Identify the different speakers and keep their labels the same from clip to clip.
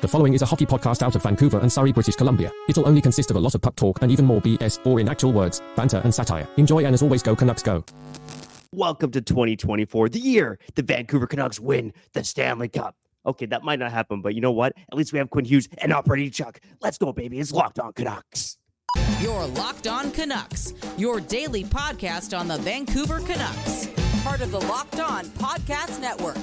Speaker 1: The following is a hockey podcast out of Vancouver and Surrey, British Columbia. It'll only consist of a lot of puck talk and even more BS or in actual words, banter and satire. Enjoy and as always, go Canucks go.
Speaker 2: Welcome to 2024, the year the Vancouver Canucks win the Stanley Cup. Okay, that might not happen, but you know what? At least we have Quinn Hughes and not Brady Tkachuk. Let's go, baby. It's Locked On Canucks.
Speaker 3: Your Locked On Canucks, your daily podcast on the Vancouver Canucks. Part of the Locked On Podcast Network.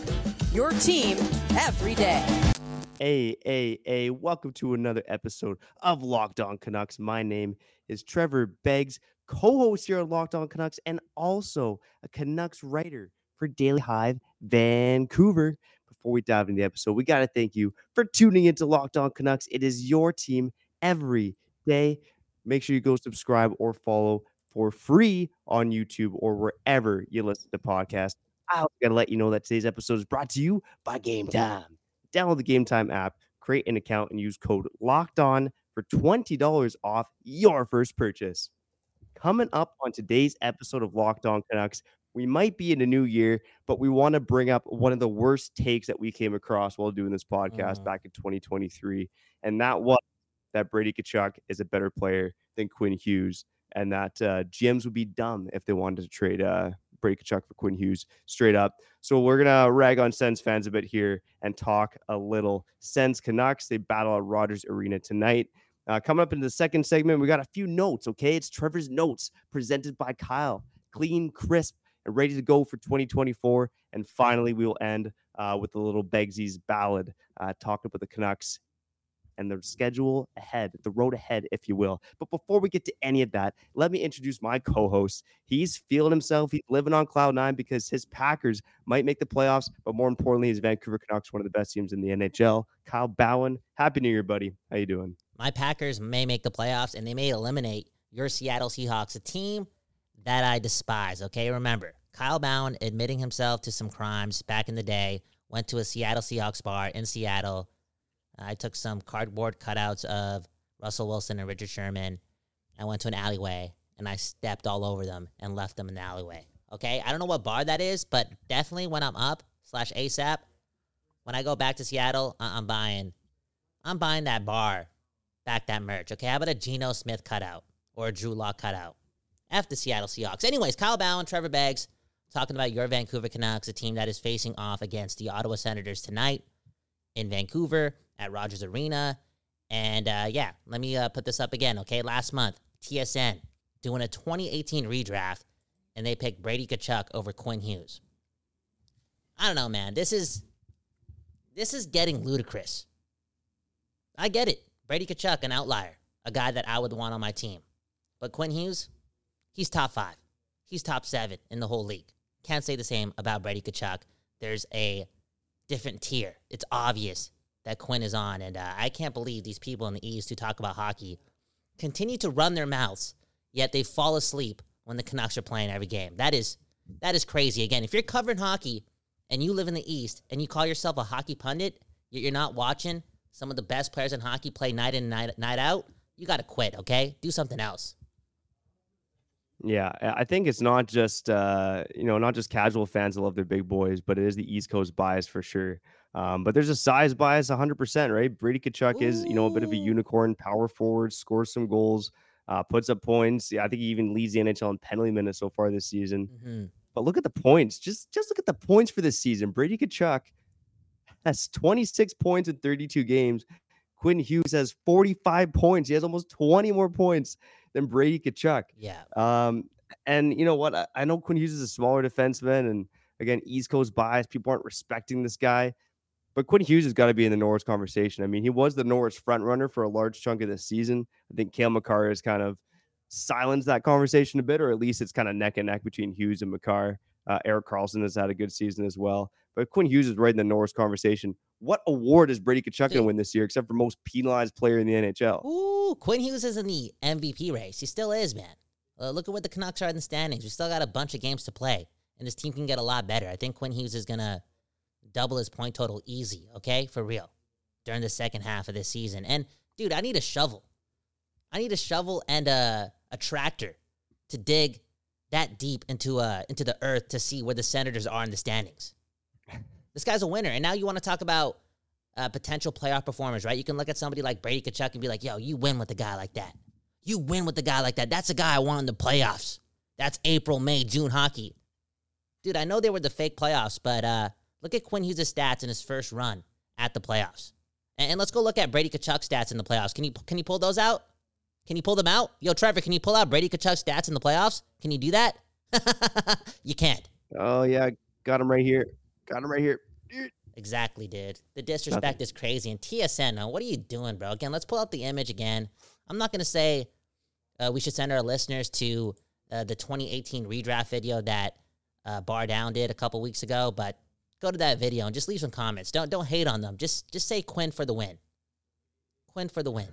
Speaker 3: Your team every day.
Speaker 2: Hey, hey, hey, welcome to another episode of Locked On Canucks. My name is Trevor Beggs, co host here at Locked On Canucks, and also a Canucks writer for Daily Hive Vancouver. Before we dive into the episode, we got to thank you for tuning into Locked On Canucks. It is your team every day. Make sure you go subscribe or follow for free on YouTube or wherever you listen to podcasts. I also got to let you know that today's episode is brought to you by Game Time download the Game Time app, create an account, and use code Locked On for twenty dollars off your first purchase. Coming up on today's episode of Locked On Canucks, we might be in a new year, but we want to bring up one of the worst takes that we came across while doing this podcast
Speaker 4: Mm.
Speaker 2: back in 2023, and that was that Brady Tkachuk is a better player than Quinn Hughes, and that uh, GMs would be dumb if they wanted to trade uh, Brady Tkachuk for Quinn Hughes straight up. So we're gonna rag on Sens fans a bit here and talk a little Sens Canucks. They battle at Rogers Arena tonight. Uh, coming up in the second segment, we got a few notes. Okay, it's Trevor's notes presented by Kyle, clean, crisp, and ready to go for 2024. And finally, we will end uh, with a little Begsy's ballad, uh, talking about the Canucks and the schedule ahead, the road ahead, if you will. But before we get to any of that, let me introduce my co-host. He's feeling himself. He's living on cloud nine because his Packers might make the playoffs, but more importantly, his Vancouver Canucks, one of the best teams in the NHL. Kyle Bhawan, happy New Year, buddy. How you doing?
Speaker 4: my Packers may make the playoffs and they may eliminate your Seattle Seahawks, a team that I despise. Okay, remember Kyle Bhawan admitting himself to some crimes back in the day. Went to a Seattle Seahawks bar in Seattle. I took some cardboard cutouts of Russell Wilson and Richard Sherman. I went to an alleyway and I stepped all over them and left them in the alleyway. Okay, I don't know what bar that is, but definitely when I'm up slash ASAP, when I go back to Seattle, I- I'm buying, I'm buying that bar back that merch. Okay, how about a Geno Smith cutout or a Drew Lock cutout? F the Seattle Seahawks. Anyways, Kyle Bhawan, Trevor Beggs, talking about your Vancouver Canucks, a team that is facing off against the Ottawa Senators tonight in Vancouver at Rogers Arena. And uh, yeah, let me uh, put this up again. Okay, last month, TSN doing a 2018 redraft, and they picked Brady Tkachuk over Quinn Hughes. I don't know, man. This is this is getting ludicrous. I get it. Brady Tkachuk, an outlier, a guy that I would want on my team. But Quinn Hughes, he's top five. He's top seven in the whole league. Can't say the same about Brady Tkachuk. There's a different tier. It's obvious that Quinn is on. And uh, I can't believe these people in the East who talk about hockey continue to run their mouths, yet they fall asleep when the Canucks are playing every game. That is that is crazy. Again, if you're covering hockey and you live in the East and you call yourself a hockey pundit, yet you're not watching some of the best players in hockey play night in night, night out, you got to quit, okay? Do something else.
Speaker 2: Yeah, I I think it's not just uh, you know not just casual fans that love their big boys, but it is the East Coast bias for sure. Um, but there's a size bias, 100%, right? Brady Tkachuk is you know a bit of a unicorn, power forward, scores some goals, uh, puts up points. Yeah, I think he even leads the NHL in penalty minutes so far this season.
Speaker 4: hmm
Speaker 2: But look at the points. Just just look at the points for this season. Brady Tkachuk has 26 points in 32 games. Quinn Hughes has 45 points. He has almost 20 more points than Brady Tkachuk.
Speaker 4: Yeah.
Speaker 2: Um, and you know what? I, I know Quinn Hughes is a smaller defenseman, and again, East Coast bias. People aren't respecting this guy, but Quinn Hughes has got to be in the Norris conversation. I mean, he was the Norris front runner for a large chunk of this season. I think Cale Makar has kind of silenced that conversation a bit, or at least it's kind of neck and neck between Hughes and Makar. Uh, Erik Karlsson has had a good season as well, but Quinn Hughes is right in the Norris conversation. What award is Brady Tkachuk going to win this year, except for most penalized player in the NHL?
Speaker 4: Ooh, Quinn Hughes is in the MVP race. He still is, man. Uh, look at what the Canucks are in the standings. We still got a bunch of games to play, and this team can get a lot better. I think Quinn Hughes is gonna double his point total easy. Okay, for real, during the second half of this season. And dude, I need a shovel. I need a shovel and a a tractor to dig that deep into uh into the earth to see where the Senators are in the standings. This guy's a winner, and now you want to talk about uh, potential playoff performers, right? You can look at somebody like Brady Tkachuk and be like, yo, you win with a guy like that. You win with a guy like that. That's a guy I want in the playoffs. That's April, May, June hockey. Dude, I know they were the fake playoffs, but uh, look at Quinn Hughes' stats in his first run at the playoffs. And, and let's go look at Brady Tkachuk's stats in the playoffs. Can you can you pull those out? Can you pull them out? Yo, Trevor, can you pull out Brady Tkachuk's stats in the playoffs? Can you do that? you can't.
Speaker 2: Oh yeah, got him right here. Got him right here.
Speaker 4: Exactly, dude. The disrespect
Speaker 2: Nothing.
Speaker 4: is crazy. And TSN, now, what are you doing, bro? Again, let's pull out the image again. I'm not gonna say uh, we should send our listeners to uh, the 2018 redraft video that uh, Bar Down did a couple weeks ago, but go to that video and just leave some comments. Don't don't hate on them. Just just say Quinn for the win. Quinn for the win.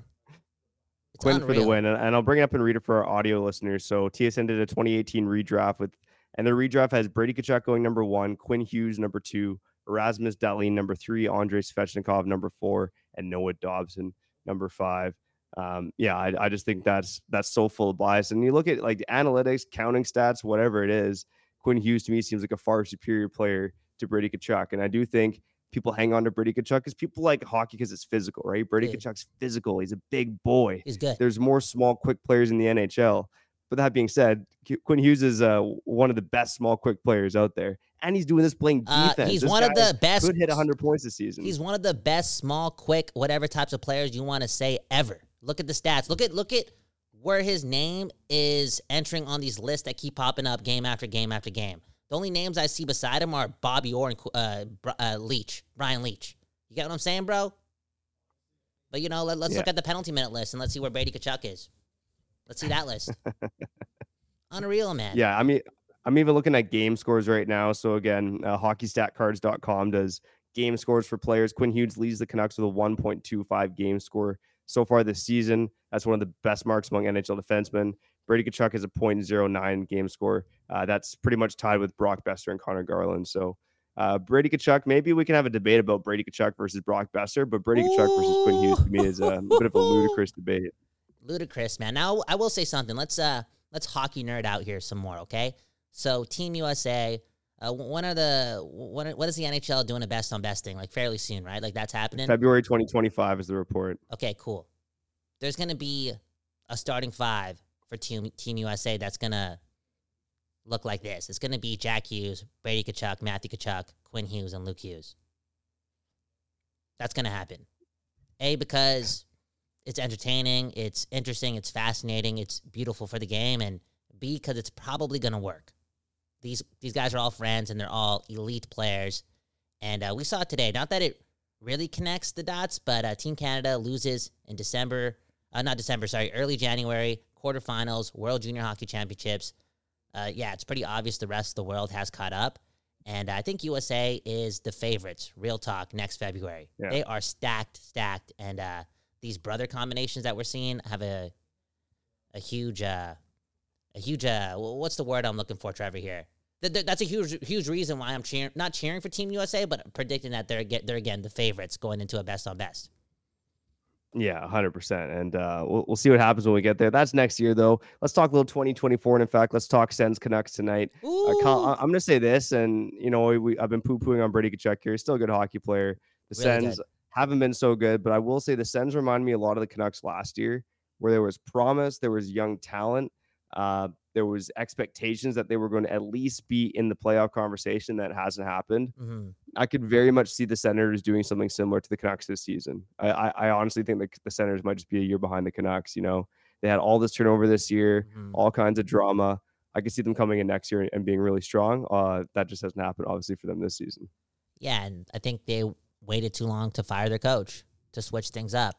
Speaker 4: It's
Speaker 2: Quinn for the win, and, and I'll bring it up and read it for our audio listeners. So TSN did a 2018 redraft with, and the redraft has Brady Tkachuk going number one, Quinn Hughes number two, Erasmus Dahlin number three, Andrei Svechnikov number four, and Noah Dobson number five. Um, yeah, I, I just think that's that's so full of bias. And you look at like the analytics, counting stats, whatever it is, Quinn Hughes to me seems like a far superior player to Brady Tkachuk, and I do think people hang on to Brady Tkachuk because people like hockey because it's physical, right? Brady
Speaker 4: Yeah.
Speaker 2: Tkachuk's physical. He's a big boy
Speaker 4: He's good.
Speaker 2: there's more small, quick players in the NHL. But that being said, Quinn Hughes is uh, one of the best small, quick players out there, and he's doing this playing
Speaker 4: Uh,
Speaker 2: defense.
Speaker 4: he's
Speaker 2: This
Speaker 4: one of the best.
Speaker 2: Could hit 100 points this season.
Speaker 4: He's one of the best small, quick, whatever types of players you want to say ever. Look at the stats. Look at look at where his name is entering on these lists that keep popping up game after game after game. The only names I see beside him are Bobby Orr and uh, uh, Leetch, Brian Leetch. You get what I'm saying, bro? But you know, let, us look at the penalty minute list and let's see where Brady Tkachuk is. Let's see that list. Unreal, man.
Speaker 2: yeah, I mean, I'm even looking at game scores right now. So again, uh, hockeystatcards.com does game scores for players. Quinn Hughes leads the Canucks with a 1.25 game score so far this season. That's one of the best marks among NHL defensemen. Brady Tkachuk has a 0.09 game score. Uh, that's pretty much tied with Brock Boeser and Conor Garland. So uh, Brady Tkachuk, maybe we can have a debate about Brady Tkachuk versus Brock Boeser, but Brady Tkachuk versus Quinn Hughes to me is a bit of a ludicrous debate.
Speaker 4: ludicrous, man. Now I will say something. Let's uh let's hockey nerd out here some more, okay? So Team USA, uh, when are the when what is the NHL doing a best on best thing? Like fairly soon, right? Like that's happening.
Speaker 2: February 2025 is the report.
Speaker 4: Okay, cool. There's gonna be a starting five for Team Team USA that's gonna look like this. It's gonna be Jack Hughes, Brady Tkachuk, Matthew Tkachuk, Quinn Hughes, and Luke Hughes. That's gonna happen. A because it's entertaining, it's interesting, it's fascinating, it's beautiful for the game, and B because it's probably gonna work. These these guys are all friends and they're all elite players, and uh, we saw today. Not that it really connects the dots, but uh, Team Canada loses in December, uh, not December, sorry, early January, quarterfinals, World Junior Hockey Championships. Uh, yeah, it's pretty obvious the rest of the world has caught up. And I think USA is the favorites, real talk, next February.
Speaker 2: Yeah.
Speaker 4: They are stacked, stacked. And uh, these brother combinations that we're seeing have a a huge, uh, a huge, uh, what's the word I'm looking for, Trevor, here? Th- th- That's a huge, huge reason why I'm cheering, not cheering for Team USA, but predicting that they're, get, they're again the favorites going into a best on best.
Speaker 2: Yeah, 100%. And uh, we'll, we'll see what happens when we get there. That's next year, though. Let's talk a little 2024. And in fact, let's talk Sens Canucks tonight. Uh, Kyle, I'm going to say this, and you know, we, I've been poo pooing on Brady Tkachuk here. He's still a good hockey player. The
Speaker 4: Really
Speaker 2: Sens
Speaker 4: good.
Speaker 2: haven't been so good, but I will say the Sens remind me a lot of the Canucks last year, where there was promise, there was young talent, uh, there was expectations that they were going to at least be in the playoff conversation. That hasn't happened.
Speaker 4: hmm
Speaker 2: I could very much see the Senators doing something similar to the Canucks this season. I, I, I honestly think the, the Senators might just be a year behind the Canucks. You know, they had all this turnover this year,
Speaker 4: Mhm.
Speaker 2: all kinds of drama. I could see them coming in next year and being really strong. Uh, that just hasn't happened, obviously, for them this season.
Speaker 4: Yeah, and I think they waited too long to fire their coach to switch things up.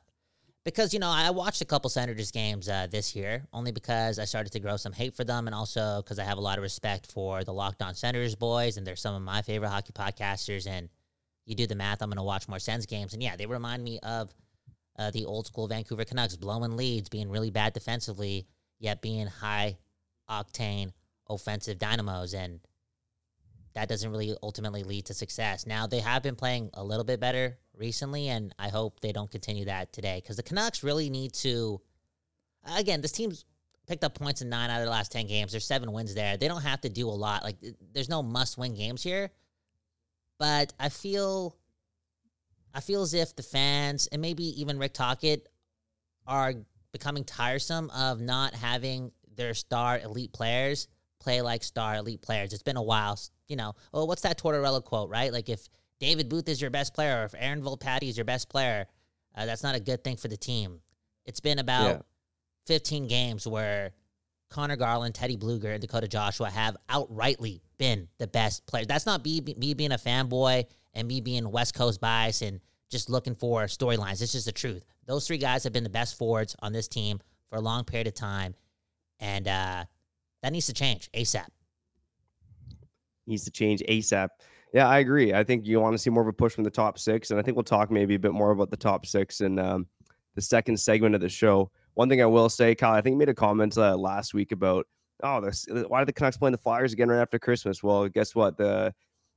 Speaker 4: Because, you know, I watched a couple Senators games uh, this year only because I started to grow some hate for them and also because I have a lot of respect for the Locked On Senators boys and they're some of my favorite hockey podcasters. And you do the math, I'm going to watch more Sens games. And yeah, they remind me of uh, the old school Vancouver Canucks blowing leads, being really bad defensively, yet being high octane offensive dynamos. And that doesn't really ultimately lead to success. Now they have been playing a little bit better recently, and I hope they don't continue that today because the Canucks really need to. Again, this team's picked up points in nine out of the last ten games. There's seven wins there. They don't have to do a lot. Like there's no must-win games here, but I feel. I feel as if the fans and maybe even Rick Tocchet are becoming tiresome of not having their star elite players play like star elite players. It's been a while, you know. Oh, what's that Tortorella quote, right? Like if David Booth is your best player, or if Aaron Volpatti is your best player, uh, that's not a good thing for the team. It's been about
Speaker 2: Yeah.
Speaker 4: 15 games where Conor Garland, Teddy Blueger, and Dakota Joshua have outrightly been the best players. That's not me, me being a fanboy and me being West Coast bias and just looking for storylines. It's just the truth. Those three guys have been the best forwards on this team for a long period of time. And uh, that needs to change ASAP.
Speaker 2: needs to change ASAP. Yeah, I agree. I think you want to see more of a push from the top six, and I think we'll talk maybe a bit more about the top six in um, the second segment of the show. One thing I will say, Kyle, I think you made a comment uh, last week about, oh, this, why did the Canucks play in the Flyers again right after Christmas? Well, guess what? The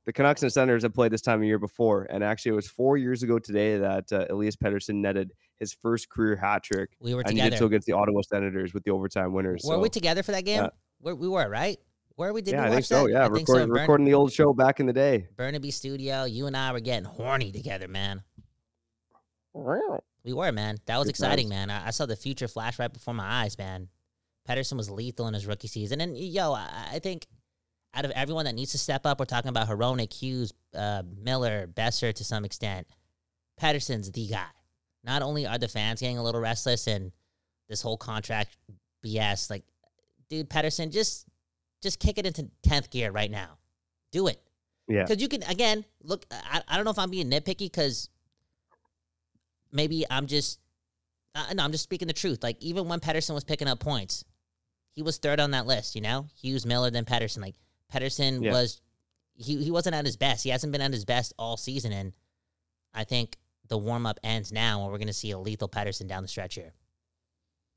Speaker 2: the Canucks and Senators have played this time of year before, and actually, it was four years ago today that uh, Elias Pettersson netted his first career hat trick,
Speaker 4: We were
Speaker 2: and he did so against the Ottawa Senators with the overtime winners.
Speaker 4: were
Speaker 2: so.
Speaker 4: we together for that game? Where we were, right? Where we did
Speaker 2: yeah,
Speaker 4: we
Speaker 2: I
Speaker 4: watch
Speaker 2: think so.
Speaker 4: that?
Speaker 2: Yeah,
Speaker 4: I think so.
Speaker 2: recording,
Speaker 4: in Burn-
Speaker 2: recording the old show back in the day.
Speaker 4: Burnaby Studio. You and I were getting horny together, man. We were, man. That was
Speaker 2: Good
Speaker 4: exciting,
Speaker 2: times.
Speaker 4: man. I, I saw the future flash right before my eyes, man. Pettersson was lethal in his rookie season. And, yo, I, I think out of everyone that needs to step up, we're talking about Hronek, Hughes, uh, Miller, Boeser to some extent. Pettersson's the guy. Not only are the fans getting a little restless and this whole contract BS, like, dude, Pettersson, just just kick it into 10th gear right now. Do it.
Speaker 2: Yeah.
Speaker 4: Because you can, again, look, I, I don't know if I'm being nitpicky because maybe I'm just, uh, no, I'm just speaking the truth. Like, even when Pettersson was picking up points, he was third on that list, you know? Hughes, Miller, then Pettersson. Like, Pettersson
Speaker 2: Yeah.
Speaker 4: was, he, he wasn't at his best. He hasn't been at his best all season. And I think the warm up ends now and we're going to see a lethal Pettersson down the stretch here.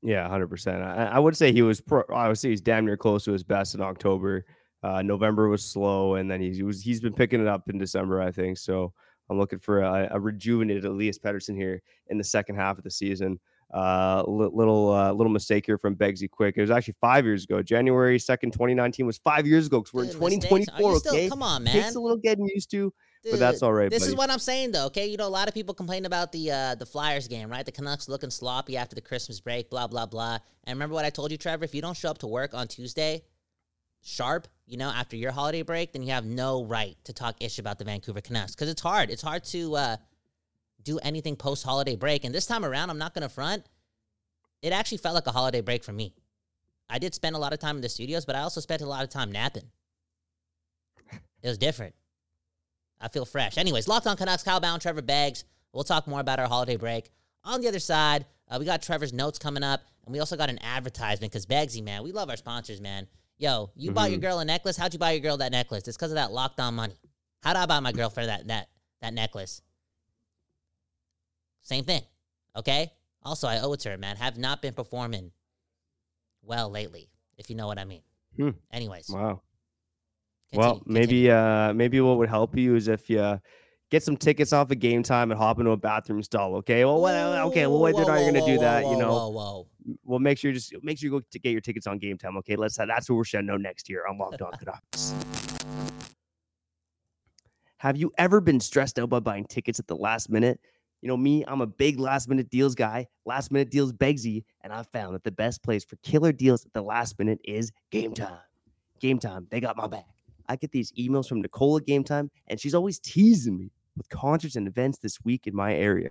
Speaker 2: Yeah, hundred percent. I, I would say he was. Pro, I would say he's damn near close to his best in October. Uh, November was slow, and then he's he was he's been picking it up in December, I think. So I'm looking for a, a rejuvenated Elias Pettersson here in the second half of the season. Uh, little uh, little mistake here from Begsy Quick. It was actually five years ago. January second, 2019 was five years ago because we're in
Speaker 4: Dude, mistakes. Are
Speaker 2: 2024.
Speaker 4: you still-
Speaker 2: Okay,
Speaker 4: Come on, man.
Speaker 2: takes a little getting used to, but that's all right.
Speaker 4: This is what I'm saying, though. Okay, you know, a lot of people complain about the uh, the Flyers game, right? The Canucks looking sloppy after the Christmas break, blah blah blah. And remember what I told you, Trevor? If you don't show up to work on Tuesday sharp, you know, after your holiday break, then you have no right to talk ish about the Vancouver Canucks because it's hard. It's hard to uh, do anything post holiday break. And this time around, I'm not going to front. It actually felt like a holiday break for me. I did spend a lot of time in the studios, but I also spent a lot of time napping. It was different. I feel fresh. Anyways, Locked on Canucks, Kyle Bhawan, Trevor Beggs. We'll talk more about our holiday break. On the other side, uh, we got Trevor's notes coming up, and we also got an advertisement because Beggsy, man, we love our sponsors, man. Yo, you bought your girl a necklace. How'd you buy your girl that necklace? It's because of that locked on money. How'd I buy my girlfriend that that that necklace? Same thing. Okay. Also, I owe it to her, man. Have not been performing well lately, if you know what I mean.
Speaker 2: Hmm.
Speaker 4: Anyways,
Speaker 2: Wow.
Speaker 4: Continue-
Speaker 2: well,
Speaker 4: continue.
Speaker 2: maybe uh maybe what would help you is if you get some tickets off of game time and hop into a bathroom stall. Okay. Well, what, okay. Well, they're not
Speaker 4: Whoa,
Speaker 2: going to do
Speaker 4: whoa,
Speaker 2: that.
Speaker 4: whoa,
Speaker 2: you know.
Speaker 4: Whoa, whoa.
Speaker 2: Well, make sure you just make sure you go to get your tickets on game time. Okay. Let's that's what we're shutting out next year on Locked On Canucks. Have you ever been stressed out by buying tickets at the last minute? You know me, I'm a big last minute deals guy. Last minute deals Begsy, and I found that the best place for killer deals at the last minute is Game Time. Game Time, they got my back. I get these emails from Nicole at Game Time, and she's always teasing me with concerts and events this week in my area.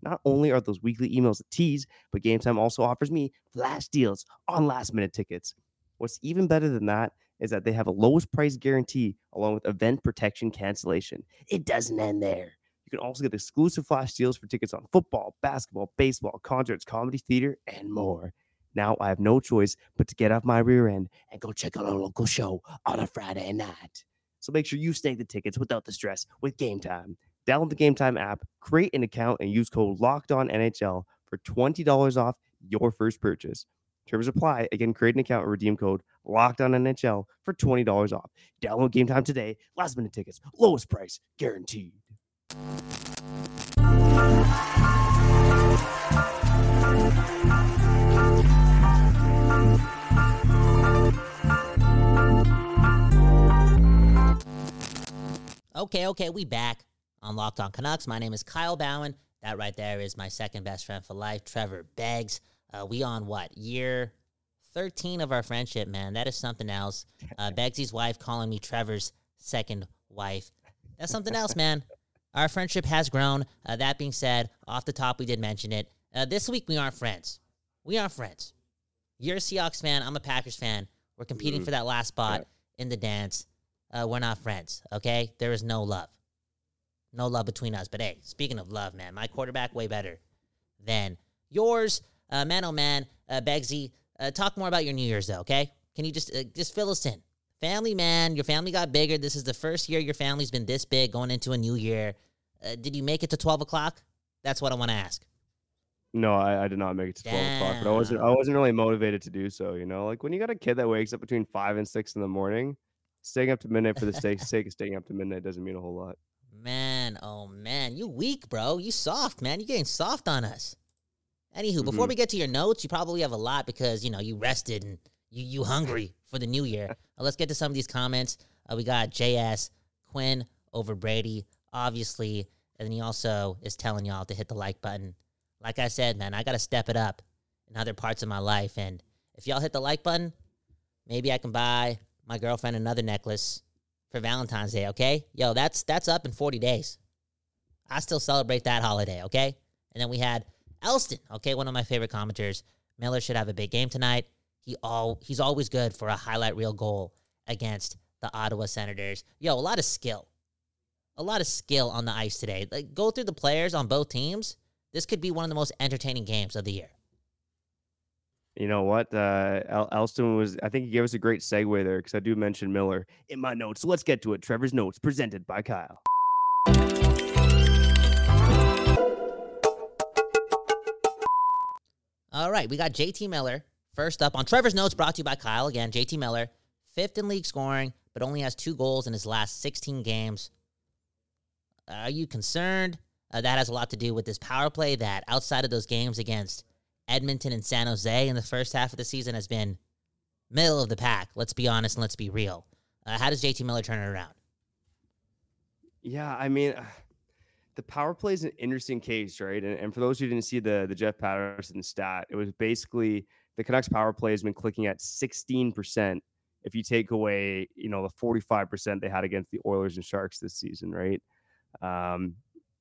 Speaker 2: Not only are those weekly emails a tease, but Game Time also offers me flash deals on last minute tickets. What's even better than that is that they have a lowest price guarantee along with event protection cancellation. It doesn't end there. You can also get exclusive flash deals for tickets on football, basketball, baseball, concerts, comedy, theater, and more. Now I have no choice but to get off my rear end and go check out a local show on a Friday night. So make sure you snag the tickets without the stress with Game Time. Download the Game Time app, create an account, and use code Locked On NHL for twenty dollars off your first purchase. Terms apply. Again, create an account and redeem code Locked On NHL for twenty dollars off. Download Game Time today. Last minute tickets, lowest price guaranteed.
Speaker 4: Okay, okay, we back on Locked On Canucks. My name is Kyle Bhawan. That right there is my second best friend for life, Trevor Beggs. Uh, we on what year 13 of our friendship, man. That is something else. Uh, Beggsy's wife calling me Trevor's second wife. That's something else, man. Our friendship has grown. Uh, that being said, off the top, we did mention it. Uh, this week, we aren't friends. We aren't friends. You're a Seahawks fan. I'm a Packers fan. We're competing
Speaker 2: Mhm.
Speaker 4: for that last spot
Speaker 2: Right.
Speaker 4: in the dance. Uh, we're not friends, okay? There is no love. No love between us. But hey, speaking of love, man, my quarterback way better than yours. Uh, man, oh man, uh, Begsy, uh, talk more about your New Year's though, okay? Can you just uh, just fill us in? Family, man, your family got bigger. This is the first year your family's been this big going into a new year. Uh, did you make it to twelve o'clock? That's what I want to ask.
Speaker 2: No, I, I did not make it to twelve o'clock, but I wasn't. I wasn't really motivated to do so. You know, like when you got a kid that wakes up between five and six in the morning, staying up to midnight for the sake, sake of staying up to midnight doesn't mean a whole lot.
Speaker 4: Man, oh man, you weak, bro. You soft, man. You getting soft on us. Anywho, before
Speaker 2: Mhm.
Speaker 4: we get to your notes, you probably have a lot because you know you rested and you you hungry for the new year. Uh, let's get to some of these comments. Uh, we got JS Quinn over Brady, obviously, and then he also is telling y'all to hit the like button. Like I said, man, I gotta step it up in other parts of my life, and if y'all hit the like button, maybe I can buy my girlfriend another necklace for Valentine's Day, okay? Yo, that's that's up in 40 days. I still celebrate that holiday, okay? And then we had Elston, okay, one of my favorite commenters. Miller should have a big game tonight. He all he's always good for a highlight reel goal against the Ottawa Senators. Yo, a lot of skill. A lot of skill on the ice today. Like go through the players on both teams. This could be one of the most entertaining games of the year.
Speaker 2: You know what? Uh, Elston was. I think he gave us a great segue there because I do mention Miller in my notes. So let's get to it. Trevor's notes presented by Kyle.
Speaker 4: All right, we got JT Miller first up on Trevor's notes brought to you by Kyle. Again, JT Miller, fifth in league scoring, but only has two goals in his last 16 games. Are you concerned? Uh, that has a lot to do with this power play that outside of those games against Edmonton and San Jose in the first half of the season has been middle of the pack. Let's be honest and let's be real. Uh, how does JT Miller turn it around?
Speaker 2: Yeah, I mean, the power play is an interesting case, right? And, and for those who didn't see the the Jeff Patterson stat, it was basically the Canucks power play has been clicking at 16% if you take away, you know, the 45% they had against the Oilers and Sharks this season, right? Um,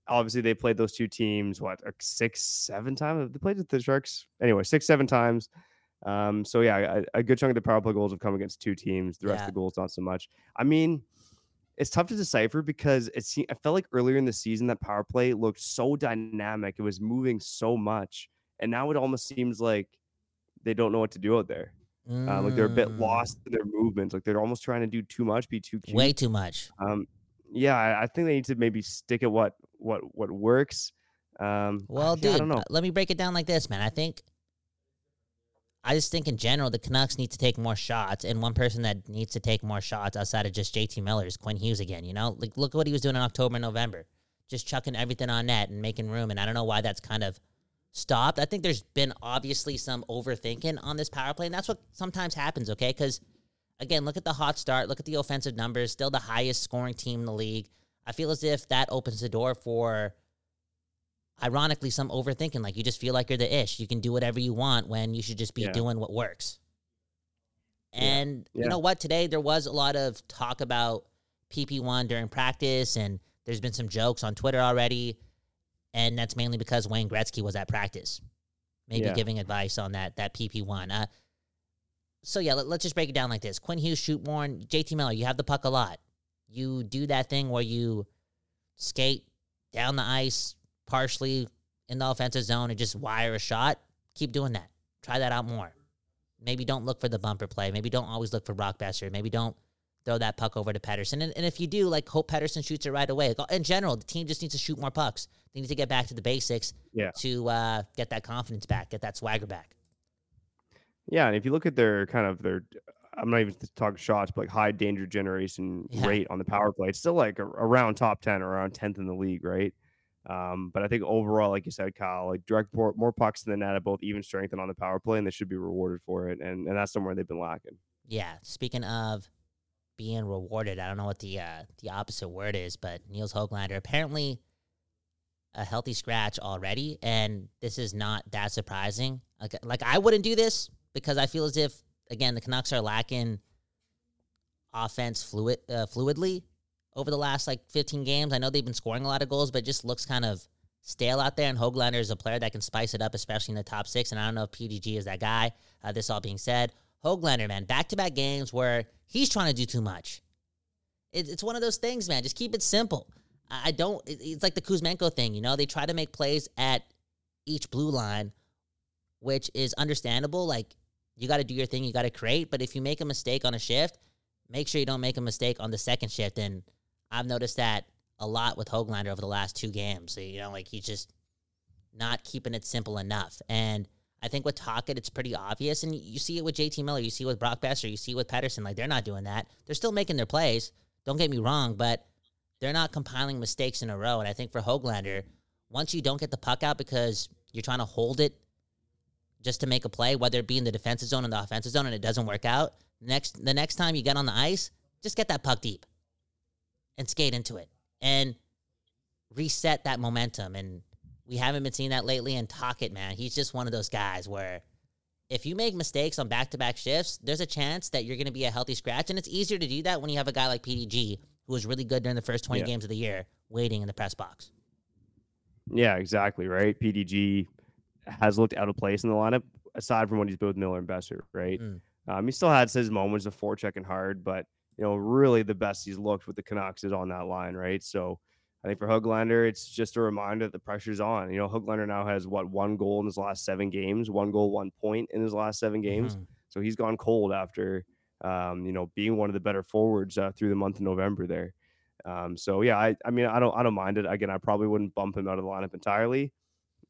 Speaker 2: obviously they played those two teams what six, seven times. They played with the Sharks anyway, six, seven times. Um, so yeah, a, a good chunk of the power play goals have come against two teams. The rest
Speaker 4: Yeah.
Speaker 2: of the goals not so much. I mean, it's tough to decipher because it se- I felt like earlier in the season that power play looked so dynamic. It was moving so much, and now it almost seems like they don't know what to do out there. Uh, like they're a bit
Speaker 4: Mm,
Speaker 2: lost in their movements. Like they're almost trying to do too much, be too cute.
Speaker 4: Way too much.
Speaker 2: Um, yeah, I think they need to maybe stick at what what what works. Um,
Speaker 4: Well,
Speaker 2: yeah,
Speaker 4: dude,
Speaker 2: I don't know.
Speaker 4: uh, let me break it down like this, man. I think, I just think in general, the Canucks need to take more shots, and one person that needs to take more shots outside of just JT Miller is Quinn Hughes again. You know, like look at what he was doing in October, and November, just chucking everything on net and making room. And I don't know why that's kind of stopped. I think there's been obviously some overthinking on this power play, and that's what sometimes happens. Okay, because again, look at the hot start, look at the offensive numbers, still the highest scoring team in the league. I feel as if that opens the door for ironically some overthinking. Like you just feel like you're the ish. You can do whatever you want when you should just be
Speaker 2: Yeah.
Speaker 4: doing what works.
Speaker 2: Yeah.
Speaker 4: and you know what? Today there was a lot of talk about pp1 during practice and there's been some jokes on twitter already and that's mainly because wayne gretzky was at practice. Maybe
Speaker 2: Yeah.
Speaker 4: giving advice on that that pp1 uh, so yeah let, us just break it down like this. Quinn hughes shoot jt miller you have the puck a lot you do that thing where you skate down the ice partially in the offensive zone and just wire a shot, keep doing that. Try that out more. Maybe don't look for the bumper play. Maybe don't always look for Brock Boeser. Maybe don't throw that puck over to Pettersson. And, and if you do, like hope Pettersson shoots it right away. Like, in general, the team just needs to shoot more pucks. They need to get back to the basics
Speaker 2: Yeah.
Speaker 4: to uh, get that confidence back, get that swagger back.
Speaker 2: Yeah, and if you look at their kind of their, I'm not even talking shots, but like high danger generation
Speaker 4: Yeah.
Speaker 2: rate on the power play, it's still like around top ten or around tenth in the league, right? Um, but I think overall, like you said, Kyle, like direct more, more pucks the net at both even strength and on the power play, and they should be rewarded for it. And and that's somewhere they've been lacking.
Speaker 4: Yeah. Speaking of being rewarded. I don't know what the uh, the opposite word is, but Nils Hoglander apparently a healthy scratch already, and this is not that surprising. Like, like I wouldn't do this because I feel as if again the Canucks are lacking offense fluid uh, fluidly over the last like 15 games. I know they've been scoring a lot of goals, but it just looks kind of stale out there. And Hoglander is a player that can spice it up, especially in the top six. And I don't know if PDG is that guy. Uh, this all being said, Hoglander, man, back to back games where he's trying to do too much. It, it's one of those things, man. Just keep it simple. I don't. It's like the Kuzmenko thing, you know. They try to make plays at each blue line, which is understandable. Like you got to do your thing, you got to create. But if you make a mistake on a shift, make sure you don't make a mistake on the second shift. And I've noticed that a lot with Hoglander over the last two games. You know, like he's just not keeping it simple enough. And I think with Tocchet, it's pretty obvious. And you see it with JT Miller, you see it with Brock Boeser, you see it with Pettersson. Like they're not doing that. They're still making their plays. Don't get me wrong, but they're not compiling mistakes in a row. And I think for Hoglander, once you don't get the puck out because you're trying to hold it just to make a play, whether it be in the defensive zone or the offensive zone, and it doesn't work out, next the next time you get on the ice, just get that puck deep and skate into it and reset that momentum. And we haven't been seeing that lately. And Tocchet, man, he's just one of those guys where if you make mistakes on back to back shifts, there's a chance that you're going to be a healthy scratch. And it's easier to do that when you have a guy like PDG who was really good during the first 20 yeah. games of the year, waiting in the press box.
Speaker 2: Yeah, exactly. Right. PDG has looked out of place in the lineup, aside from when he's both Miller and Boeser, right? Mm. Um, he still had his moments of forechecking hard, but you know, really the best he's looked with the Canucks is on that line, right? So I think for Hoglander, it's just a reminder that the pressure's on. You know, Hoglander now has what one goal in his last seven games, one goal, one point in his last seven games. Mm-hmm. So he's gone cold after um, you know, being one of the better forwards uh, through the month of November there. Um, so yeah, I, I mean, I don't, I don't mind it. Again, I probably wouldn't bump him out of the lineup entirely.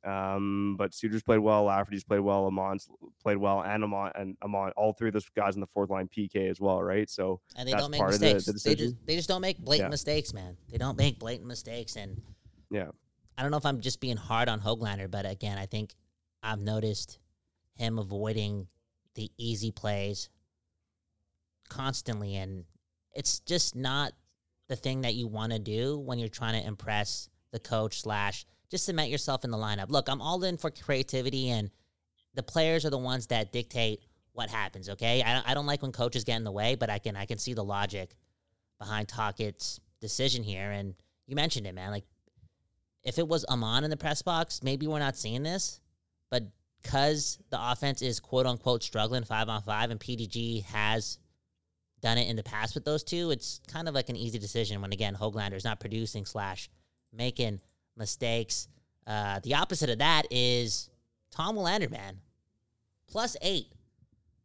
Speaker 2: Um, but Suter's played well, Lafferty's played well, Aman's played well, and Aman and Aman, all three of those guys in the fourth line PK as well, right? So
Speaker 4: and they don't make mistakes. The, the they just they just don't make blatant yeah. mistakes, man. They don't make blatant mistakes, and
Speaker 2: yeah,
Speaker 4: I don't know if I'm just being hard on Hoglander, but again, I think I've noticed him avoiding the easy plays constantly and it's just not the thing that you want to do when you're trying to impress the coach slash just cement yourself in the lineup. Look, I'm all in for creativity and the players are the ones that dictate what happens. Okay, I, I don't like when coaches get in the way, but I can I can see the logic behind Tocchet's decision here. And you mentioned it, man. Like if it was Aman in the press box, maybe we're not seeing this. But because the offense is quote unquote struggling five on five, and PDG has done it in the past with those two, it's kind of like an easy decision when again Hoglander is not producing slash making mistakes. Uh, the opposite of that is Tom Willander, man. Plus eight.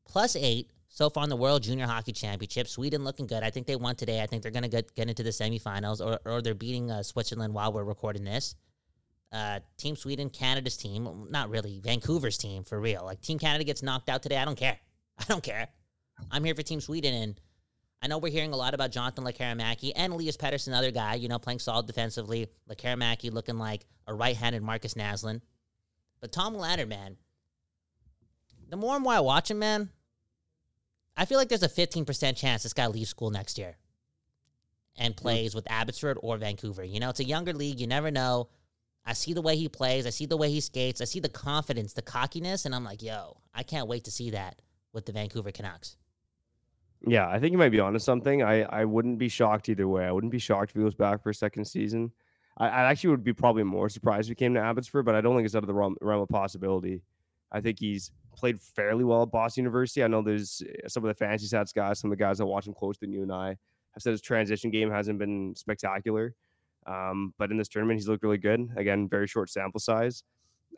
Speaker 4: Plus eight so far in the World Junior Hockey Championship. Sweden looking good. I think they won today. I think they're going to get, get into the semifinals, or, or they're beating uh, Switzerland while we're recording this. Uh, team Sweden, Canada's team. Not really. Vancouver's team, for real. Like, Team Canada gets knocked out today. I don't care. I don't care. I'm here for Team Sweden, and I know we're hearing a lot about Jonathan Lekkerimaki and Elias Pettersson, another guy, you know, playing solid defensively. Lekkerimaki looking like a right-handed Marcus Naslund. But Tom Lander, man, the more and more I watch him, man, I feel like there's a 15% chance this guy leaves school next year and plays with Abbotsford or Vancouver. You know, it's a younger league. You never know. I see the way he plays. I see the way he skates. I see the confidence, the cockiness, and I'm like, yo, I can't wait to see that with the Vancouver Canucks.
Speaker 2: Yeah, I think you might be onto something. I, I wouldn't be shocked either way. I wouldn't be shocked if he goes back for a second season. I, I actually would be probably more surprised if he came to Abbotsford, but I don't think it's out of the realm, realm of possibility. I think he's played fairly well at Boston University. I know there's eh, some of the fancy stats guys, some of the guys that watch him closer than you and I have said his transition game hasn't been spectacular. Um, but in this tournament, he's looked really good. Again, very short sample size.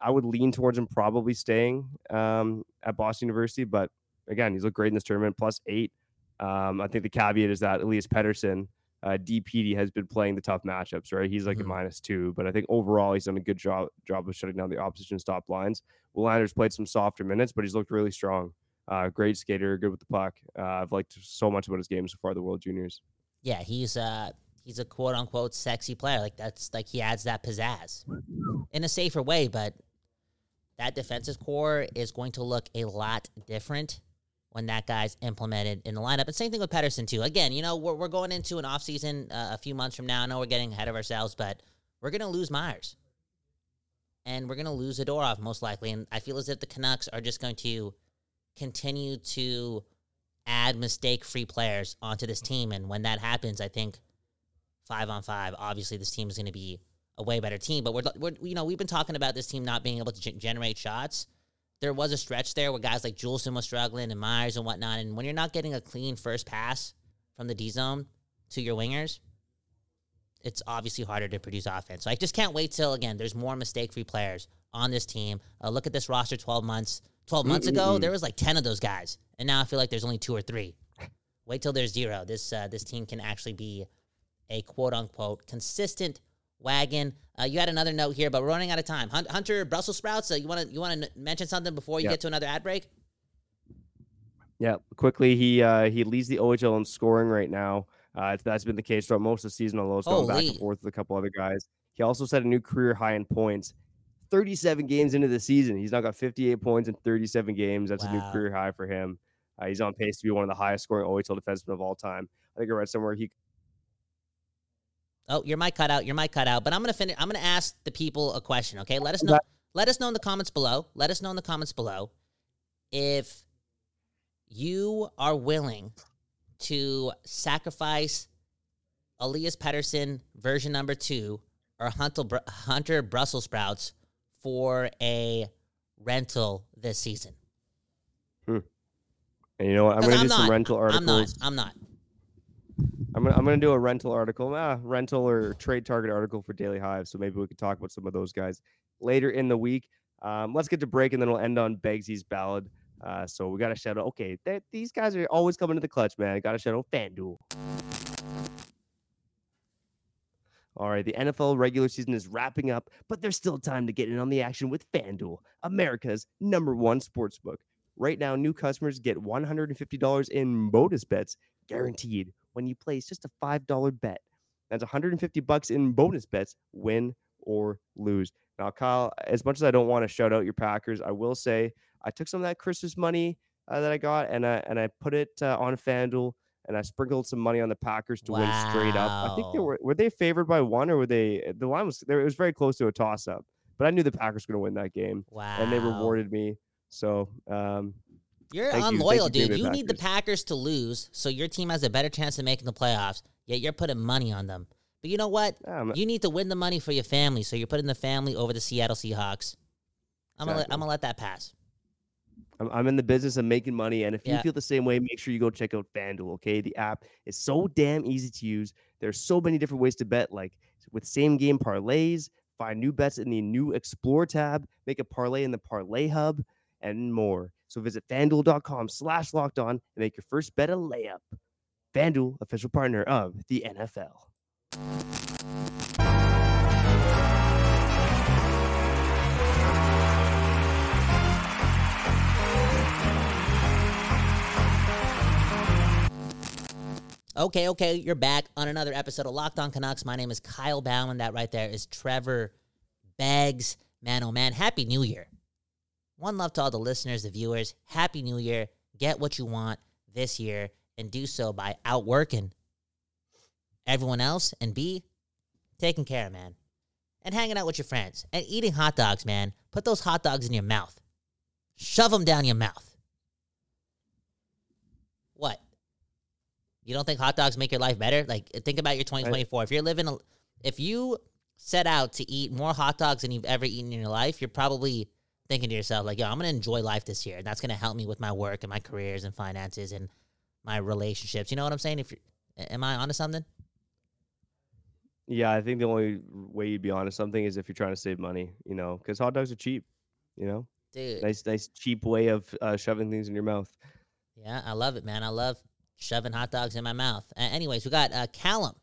Speaker 2: I would lean towards him probably staying um, at Boston University, but again, he's looked great in this tournament. Plus eight um, I think the caveat is that Elias Pettersson, uh, DPD has been playing the tough matchups, right? He's like mm-hmm. a minus two, but I think overall he's done a good job job of shutting down the opposition's top lines. Willander's played some softer minutes, but he's looked really strong. Uh, great skater, good with the puck. Uh, I've liked so much about his game so far, the World Juniors.
Speaker 4: Yeah, he's uh he's a quote unquote sexy player. Like that's like he adds that pizzazz in a safer way, but that defensive core is going to look a lot different when that guy's implemented in the lineup. And same thing with Pettersson, too. Again, you know, we're, we're going into an offseason uh, a few months from now. I know we're getting ahead of ourselves, but we're going to lose Myers. And we're going to lose Zadorov, most likely. And I feel as if the Canucks are just going to continue to add mistake free players onto this team. And when that happens, I think five on five, obviously this team is going to be a way better team. But we're, we're, you know, we've been talking about this team not being able to g- generate shots. There was a stretch there where guys like Juulsen was struggling and Myers and whatnot. And when you're not getting a clean first pass from the D zone to your wingers, it's obviously harder to produce offense. So I just can't wait till again. There's more mistake-free players on this team. Uh, look at this roster. Twelve months. 12 months ago, there was like 10 of those guys. And now I feel like there's only two or three. Wait till there's zero. This uh, this team can actually be a quote unquote consistent wagon. Uh, you had another note here, but we're running out of time. Hunter Brussels sprouts. Uh, you want to you want to mention something before you get to another ad break?
Speaker 2: Yeah, quickly he uh, he leads the OHL in scoring right now. Uh, that's been the case throughout most of the season, although it's going back and forth with a couple other guys. He also set a new career high in points. 37 games into the season, he's now got 58 points in 37 games. That's a new career high for him. Uh, he's on pace to be one of the highest scoring OHL defensemen of all time. I think I read somewhere he
Speaker 4: Oh, your mic cut out. Your mic cut out. But I'm gonna finish. I'm gonna ask the people a question. Okay, let us know. Let us know in the comments below. Let us know in the comments below if you are willing to sacrifice Elias Pettersson version number two or Hunter, Br- Hunter Brussels sprouts for a rental this season. Hmm.
Speaker 2: And you know what? I'm gonna
Speaker 4: I'm
Speaker 2: do some rental articles.
Speaker 4: I'm not. I'm not.
Speaker 2: I'm gonna I'm gonna do a rental article, ah, rental or trade target article for Daily Hive. So maybe we could talk about some of those guys later in the week. Um, let's get to break and then we'll end on Begsy's ballad. Uh, so we got to shout out. Okay, that these guys are always coming to the clutch, man. Got to shout out FanDuel. All right, the NFL regular season is wrapping up, but there's still time to get in on the action with FanDuel, America's number one sportsbook. Right now, new customers get $150 in bonus bets guaranteed when you place just a $5 bet. That's 150 bucks in bonus bets, win or lose. Now, Kyle, as much as I don't want to shout out your Packers, I will say I took some of that Christmas money uh, that I got and I and I put it uh, on FanDuel and I sprinkled some money on the Packers to win straight up. I think they were were they favored by one or were they the line was there? It was very close to a toss up, but I knew the Packers were going to win that game
Speaker 4: Wow.
Speaker 2: and they rewarded me. So um,
Speaker 4: You're
Speaker 2: Thank you. Thank
Speaker 4: unloyal,
Speaker 2: you,
Speaker 4: dude. You need the
Speaker 2: Packers.
Speaker 4: To lose so your team has a better chance of making the playoffs. Yet you're putting money on them. But you know what?
Speaker 2: yeah,
Speaker 4: You need to win the money for your family, so you're putting the family over the Seattle Seahawks. I'm gonna let, I'm gonna let that pass.
Speaker 2: I'm, I'm in the business of making money. And if you feel the same way, make sure you go check out FanDuel. Okay. The app is so damn easy to use. There's so many different ways to bet, like with same game parlays, find new bets in the new Explore tab, make a parlay in the Parlay Hub, and more. So visit fanduel.com slash locked on and make your first bet a layup. FanDuel, official partner of the NFL.
Speaker 4: Okay, okay, you're back on another episode of Locked On Canucks. My name is Kyle Bhawan. That right there is Trevor Beggs. Man, oh man, Happy New Year. One love to all the listeners, the viewers. Happy New Year. Get what you want this year and do so by outworking everyone else and be taking care, man. And hanging out with your friends and eating hot dogs, man. Put those hot dogs in your mouth. Shove them down your mouth. What? You don't think hot dogs make your life better? Like, think about your 2024. If you're living, a, if you set out to eat more hot dogs than you've ever eaten in your life, you're probably thinking to yourself, like, yo, I'm to enjoy life this year. And that's to help me with my work and my careers and finances and my relationships. You know what I'm saying? If you're, am I onto something?
Speaker 2: Yeah, I think the only way you'd be honest something is if you're trying to save money, you know, because hot dogs are cheap, you know,
Speaker 4: Dude.
Speaker 2: nice, nice, cheap way of uh, shoving things in your mouth.
Speaker 4: Yeah, I love it, man. I love shoving hot dogs in my mouth. Uh, anyways, we got uh, Callum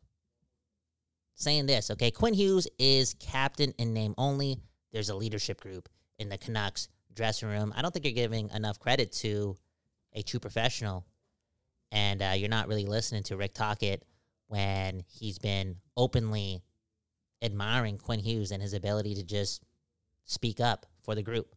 Speaker 4: saying this. Okay, Quinn Hughes is captain in name only. There's a leadership group in the Canucks dressing room. I don't think you're giving enough credit to a true professional, and uh, you're not really listening to Rick Tocchet when he's been openly admiring Quinn Hughes and his ability to just speak up for the group.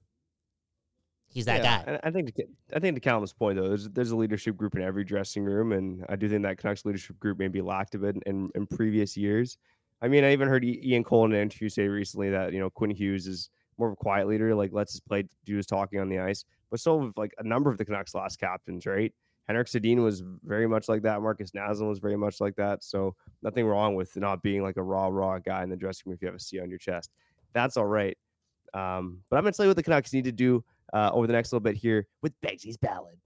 Speaker 4: He's that
Speaker 2: Yeah,
Speaker 4: guy.
Speaker 2: I think to, I think to Callum's point though, there's there's a leadership group in every dressing room, and I do think that Canucks leadership group maybe lacked a bit in, in previous years. I mean, I even heard Ian Cole in an interview say recently that you know Quinn Hughes is more of a quiet leader, like lets his play do his talking on the ice. But so like a number of the Canucks last captains, right? Henrik Sedin was very much like that. Marcus Naslund was very much like that. So nothing wrong with not being like a raw, raw guy in the dressing room if you have a C on your chest. That's all right. Um, but I'm gonna tell you what the Canucks need to do uh, over the next little bit here with Begsy's ballad.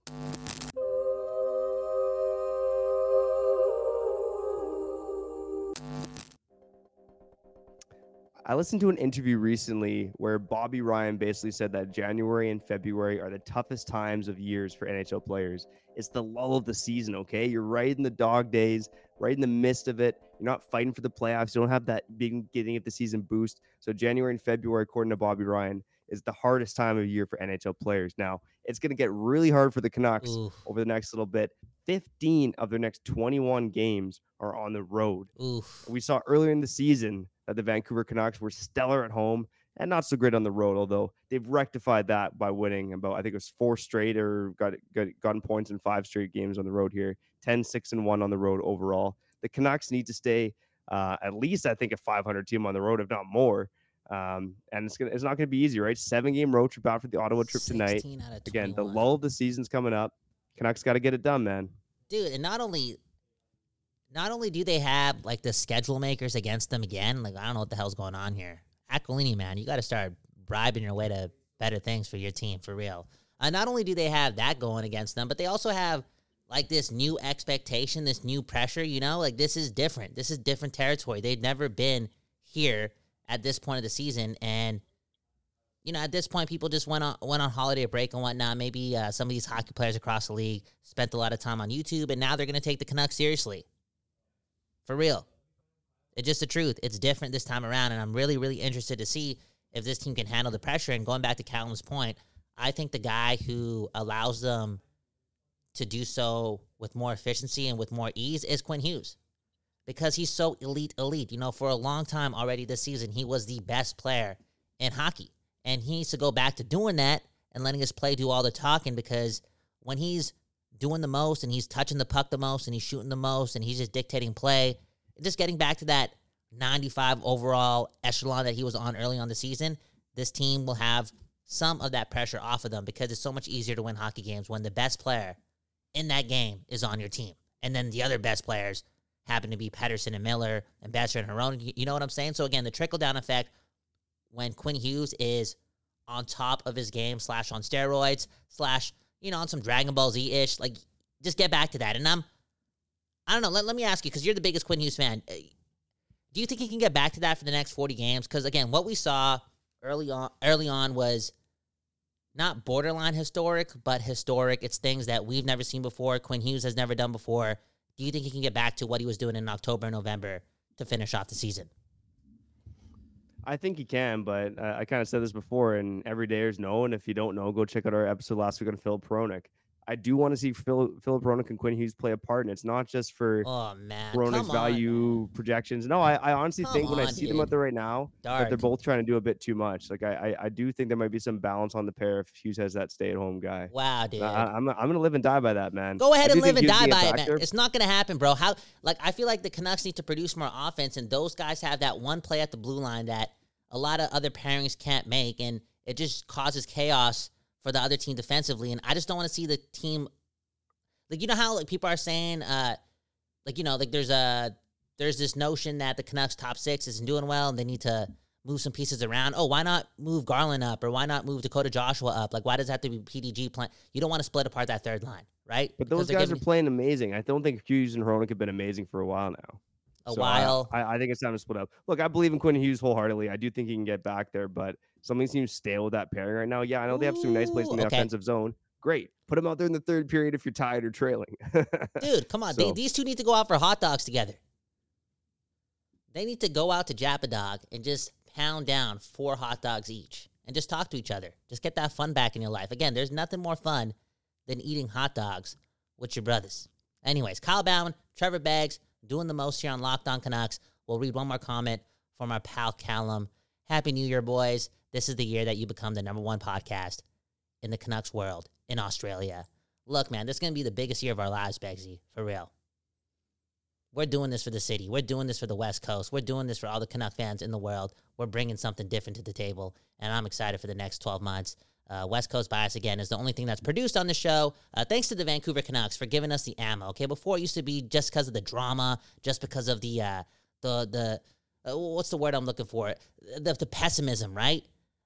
Speaker 2: I listened to an interview recently where Bobby Ryan basically said that January and February are the toughest times of years for NHL players. It's the lull of the season, okay? You're right in the dog days, right in the midst of it. You're not fighting for the playoffs. You don't have that beginning of the season boost. So January and February, according to Bobby Ryan, is the hardest time of year for NHL players. Now, it's going to get really hard for the Canucks
Speaker 4: Oof.
Speaker 2: over the next little bit. 15 of their next 21 games are on the road.
Speaker 4: Oof.
Speaker 2: We saw earlier in the season that the Vancouver Canucks were stellar at home and not so great on the road, although they've rectified that by winning about, I think it was four straight or got, got gotten points in five straight games on the road here 10, 6, and 1 on the road overall. The Canucks need to stay uh, at least, I think, a 500 team on the road, if not more. Um, and it's gonna, it's not going to be easy, right? Seven game road trip out for the Ottawa trip tonight.
Speaker 4: 16 out of
Speaker 2: Again, the lull of the season's coming up. Canucks got to get it done, man.
Speaker 4: dude and not only not only do they have like the schedule makers against them again like i don't know what the hell's going on here Aquilini, man you got to start bribing your way to better things for your team for real uh, not only do they have that going against them but they also have like this new expectation this new pressure you know like this is different this is different territory they've never been here at this point of the season and you know, at this point, people just went on went on holiday break and whatnot. Maybe uh, some of these hockey players across the league spent a lot of time on YouTube, and now they're going to take the Canucks seriously. For real, it's just the truth. It's different this time around, and I'm really, really interested to see if this team can handle the pressure. And going back to Callum's point, I think the guy who allows them to do so with more efficiency and with more ease is Quinn Hughes because he's so elite, elite. You know, for a long time already this season, he was the best player in hockey. And he needs to go back to doing that and letting his play do all the talking because when he's doing the most and he's touching the puck the most and he's shooting the most and he's just dictating play, just getting back to that 95 overall echelon that he was on early on the season, this team will have some of that pressure off of them because it's so much easier to win hockey games when the best player in that game is on your team. And then the other best players happen to be Pettersson and Miller and Boeser and Hronek. You- know what I'm saying? So again, the trickle down effect when Quinn Hughes is on top of his game slash on steroids slash you know on some Dragon Ball Z ish, like just get back to that. And I'm I don't know. Let, let me ask you because you're the biggest Quinn Hughes fan. Uh, Do you think he can get back to that for the next 40 games? Because again, what we saw early on early on was not borderline historic, but historic. It's things that we've never seen before. Quinn Hughes has never done before. Do you think he can get back to what he was doing in October November to finish off the season?
Speaker 2: I think he can, but uh, I kind of said this before, and every day is no. And if you don't know, go check out our episode last week on Phil Hronek. I do want to see Phil, Filip Hronek and Quinn Hughes play a part, and it's not just for
Speaker 4: Oh man, on,
Speaker 2: value projections. No, I, I honestly
Speaker 4: Come
Speaker 2: think when I see them out there right now, that they're both trying to do a bit too much. Like I, I, I do think there might be some balance on the pair if Hughes has that stay-at-home guy.
Speaker 4: Wow, dude.
Speaker 2: I, I'm, I'm gonna live and die by that, man.
Speaker 4: Go ahead and live and die
Speaker 2: can be a
Speaker 4: by it, man. It's not gonna happen, bro. How like I feel like the Canucks need to produce more offense, and those guys have that one play at the blue line that a lot of other pairings can't make, and it just causes chaos for the other team defensively. And I just don't want to see the team like you know how like people are saying, uh, like you know, like there's a there's this notion that the Canucks top six isn't doing well, and they need to move some pieces around. Oh, why not move Garland up, or why not move Dakota Joshua up? Like, why does it have to be PDG plan? You don't want to split apart that third line, right?
Speaker 2: But
Speaker 4: Because
Speaker 2: those guys are playing amazing. I don't think Hughes and Hronek have been amazing for a while now.
Speaker 4: A
Speaker 2: So
Speaker 4: while.
Speaker 2: I, I think it's time to split up. Look, I believe in Quinn Hughes wholeheartedly. I do think he can get back there, but something seems stale with that pairing right now. Yeah, I know they have some nice plays in the
Speaker 4: okay.
Speaker 2: offensive zone. Great. Put them out there in the third period if you're tired or trailing.
Speaker 4: Dude, come on. They, these two need to go out for hot dogs together. They need to go out to Japadog and just pound down four hot dogs each and just talk to each other. Just get that fun back in your life. Again, there's nothing more fun than eating hot dogs with your brothers. Anyways, Kyle Bhawan, Trevor Beggs, doing the most here on Locked On Canucks. We'll read one more comment from our pal Callum. Happy New Year, boys. This is the year that you become the number one podcast in the Canucks world in Australia. Look, man, this is going to be the biggest year of our lives, Begsy, for real. We're doing this for the city. We're doing this for the West Coast. We're doing this for all the Canuck fans in the world. We're bringing something different to the table, and I'm excited for the next 12 months. Uh, West Coast Bias, again, is the only thing that's produced on the show. Uh, thanks to the Vancouver Canucks for giving us the ammo. Okay, before it used to be just because of the drama, just because of the, uh, the, the, uh, what's the word I'm looking for? The, the pessimism, right?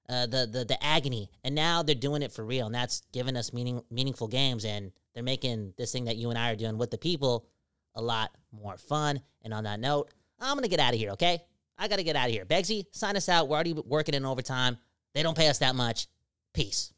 Speaker 4: Uh, the, the the agony, and now they're doing it for real, and that's giving us meaning meaningful games, and they're making this thing that you and I are doing with the people a lot more fun. And on that note, I'm gonna get out of here. Okay, I gotta get out of here. Begsy, sign us out. We're already working in overtime. They don't pay us that much. Peace.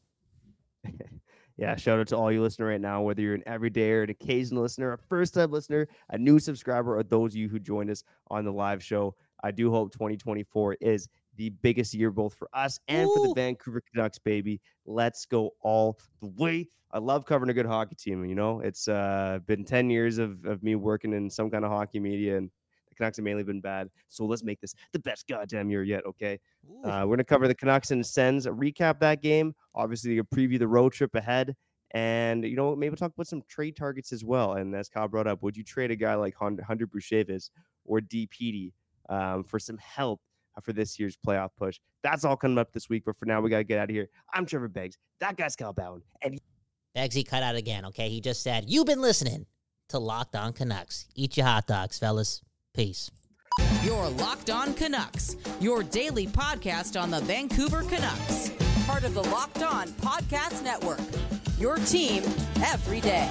Speaker 2: yeah, shout out to all you listening right now, whether you're an everyday or an occasional listener, a first time listener, a new subscriber, or those of you who joined us on the live show. I do hope 2024 is the biggest year both for us and Ooh. for the Vancouver Canucks, baby. Let's go all the way. I love covering a good hockey team. You know, it's uh, been 10 years of, of me working in some kind of hockey media, and the Canucks have mainly been bad. So let's make this the best goddamn year yet, okay? Uh, we're going to cover the Canucks and Sens, recap that game, obviously, you preview the road trip ahead. And, you know, maybe we'll talk about some trade targets as well. And as Kyle brought up, would you trade a guy like Hunter Brzustewicz or D. um, for some help for this year's playoff push. That's all coming up this week. But for now, we got to get out of here. I'm Trevor Beggs. That guy's Kyle Bhawan. And
Speaker 4: Beggsy cut out again. Okay. He just said, You've been listening to Locked On Canucks. Eat your hot dogs, fellas. Peace.
Speaker 3: Your Locked On Canucks, your daily podcast on the Vancouver Canucks. Part of the Locked On Podcast Network. Your team every day.